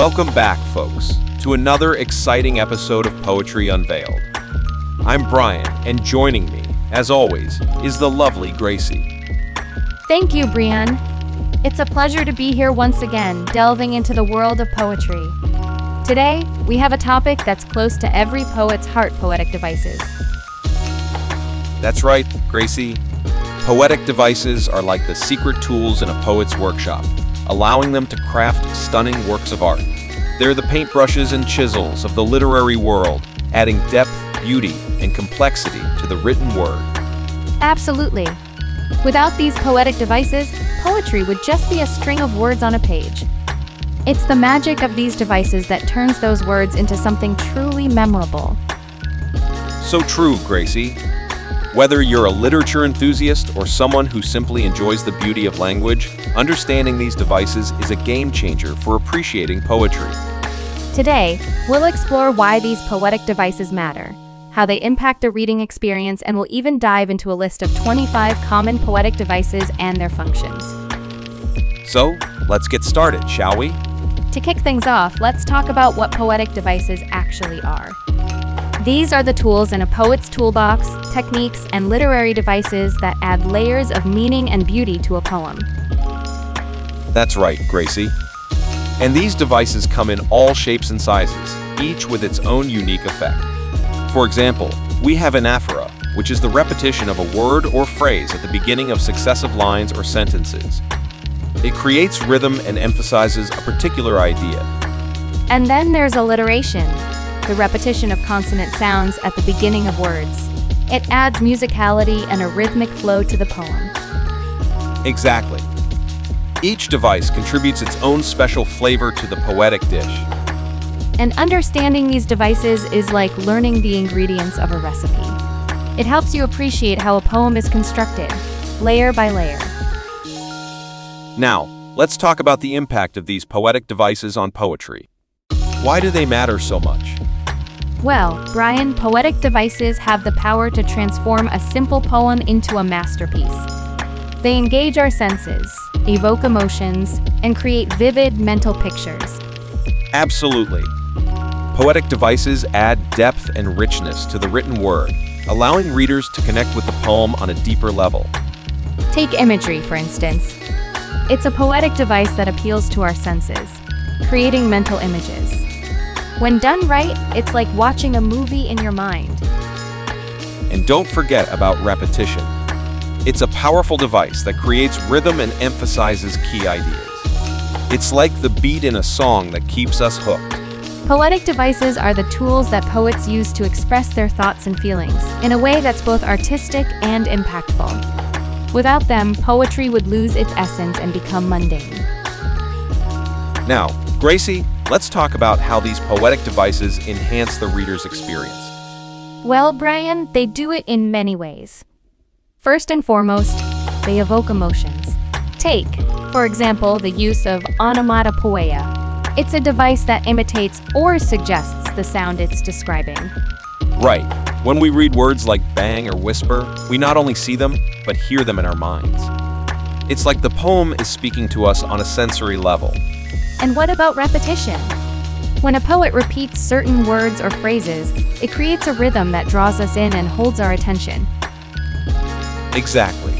Welcome back, folks, to another exciting episode of Poetry Unveiled. I'm Brian, and joining me, as always, is the lovely Gracie. Thank you, Brian. It's a pleasure to be here once again, delving into the world of poetry. Today, we have a topic that's close to every poet's heart poetic devices. That's right, Gracie. Poetic devices are like the secret tools in a poet's workshop, allowing them to craft stunning works of art. They're the paintbrushes and chisels of the literary world, adding depth, beauty, and complexity to the written word. Absolutely. Without these poetic devices, poetry would just be a string of words on a page. It's the magic of these devices that turns those words into something truly memorable. So true, Gracie. Whether you're a literature enthusiast or someone who simply enjoys the beauty of language, understanding these devices is a game changer for appreciating poetry. Today, we'll explore why these poetic devices matter, how they impact the reading experience, and we'll even dive into a list of 25 common poetic devices and their functions. So, let's get started, shall we? To kick things off, let's talk about what poetic devices actually are. These are the tools in a poet's toolbox, techniques, and literary devices that add layers of meaning and beauty to a poem. That's right, Gracie. And these devices come in all shapes and sizes, each with its own unique effect. For example, we have anaphora, which is the repetition of a word or phrase at the beginning of successive lines or sentences. It creates rhythm and emphasizes a particular idea. And then there's alliteration, the repetition of consonant sounds at the beginning of words. It adds musicality and a rhythmic flow to the poem. Exactly. Each device contributes its own special flavor to the poetic dish. And understanding these devices is like learning the ingredients of a recipe. It helps you appreciate how a poem is constructed, layer by layer. Now, let's talk about the impact of these poetic devices on poetry. Why do they matter so much? Well, Brian, poetic devices have the power to transform a simple poem into a masterpiece. They engage our senses, evoke emotions, and create vivid mental pictures. Absolutely. Poetic devices add depth and richness to the written word, allowing readers to connect with the poem on a deeper level. Take imagery, for instance. It's a poetic device that appeals to our senses, creating mental images. When done right, it's like watching a movie in your mind. And don't forget about repetition. It's a powerful device that creates rhythm and emphasizes key ideas. It's like the beat in a song that keeps us hooked. Poetic devices are the tools that poets use to express their thoughts and feelings in a way that's both artistic and impactful. Without them, poetry would lose its essence and become mundane. Now, Gracie, let's talk about how these poetic devices enhance the reader's experience. Well, Brian, they do it in many ways. First and foremost, they evoke emotions. Take, for example, the use of onomatopoeia. It's a device that imitates or suggests the sound it's describing. Right. When we read words like bang or whisper, we not only see them, but hear them in our minds. It's like the poem is speaking to us on a sensory level. And what about repetition? When a poet repeats certain words or phrases, it creates a rhythm that draws us in and holds our attention. Exactly.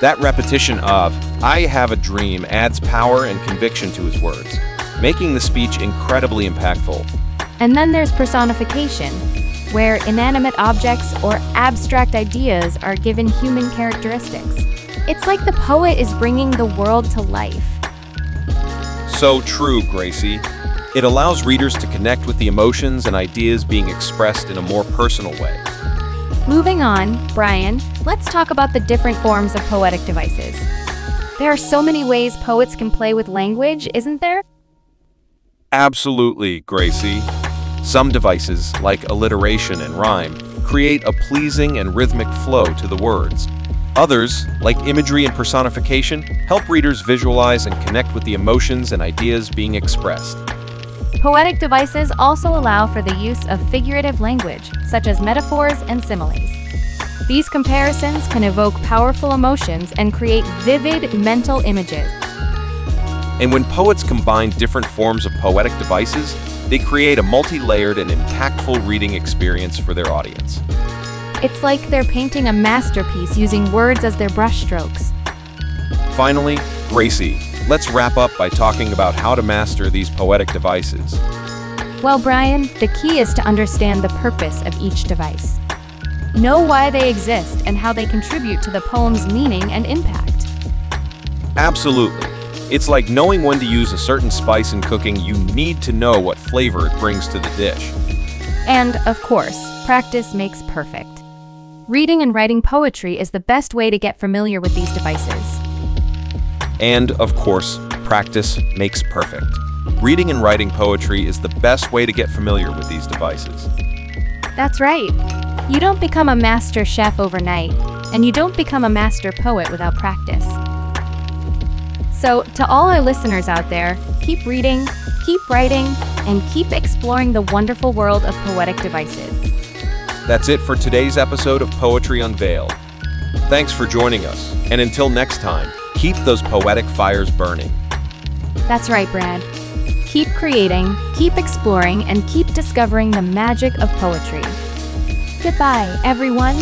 That repetition of, I have a dream, adds power and conviction to his words, making the speech incredibly impactful. And then there's personification, where inanimate objects or abstract ideas are given human characteristics. It's like the poet is bringing the world to life. So true, Gracie. It allows readers to connect with the emotions and ideas being expressed in a more personal way. Moving on, Brian, let's talk about the different forms of poetic devices. There are so many ways poets can play with language, isn't there? Absolutely, Gracie. Some devices, like alliteration and rhyme, create a pleasing and rhythmic flow to the words. Others, like imagery and personification, help readers visualize and connect with the emotions and ideas being expressed. Poetic devices also allow for the use of figurative language, such as metaphors and similes. These comparisons can evoke powerful emotions and create vivid mental images. And when poets combine different forms of poetic devices, they create a multi-layered and impactful reading experience for their audience. It's like they're painting a masterpiece using words as their brushstrokes. Finally, Gracie, let's wrap up by talking about how to master these poetic devices. Well, Brian, the key is to understand the purpose of each device. Know why they exist and how they contribute to the poem's meaning and impact. Absolutely. It's like knowing when to use a certain spice in cooking, you need to know what flavor it brings to the dish. And, of course, practice makes perfect. Reading and writing poetry is the best way to get familiar with these devices. And, of course, practice makes perfect. Reading and writing poetry is the best way to get familiar with these devices. That's right. You don't become a master chef overnight, and you don't become a master poet without practice. So, to all our listeners out there, keep reading, keep writing, and keep exploring the wonderful world of poetic devices. That's it for today's episode of Poetry Unveiled. Thanks for joining us, and until next time, keep those poetic fires burning. That's right, Brad. Keep creating, keep exploring, and keep discovering the magic of poetry. Goodbye, everyone.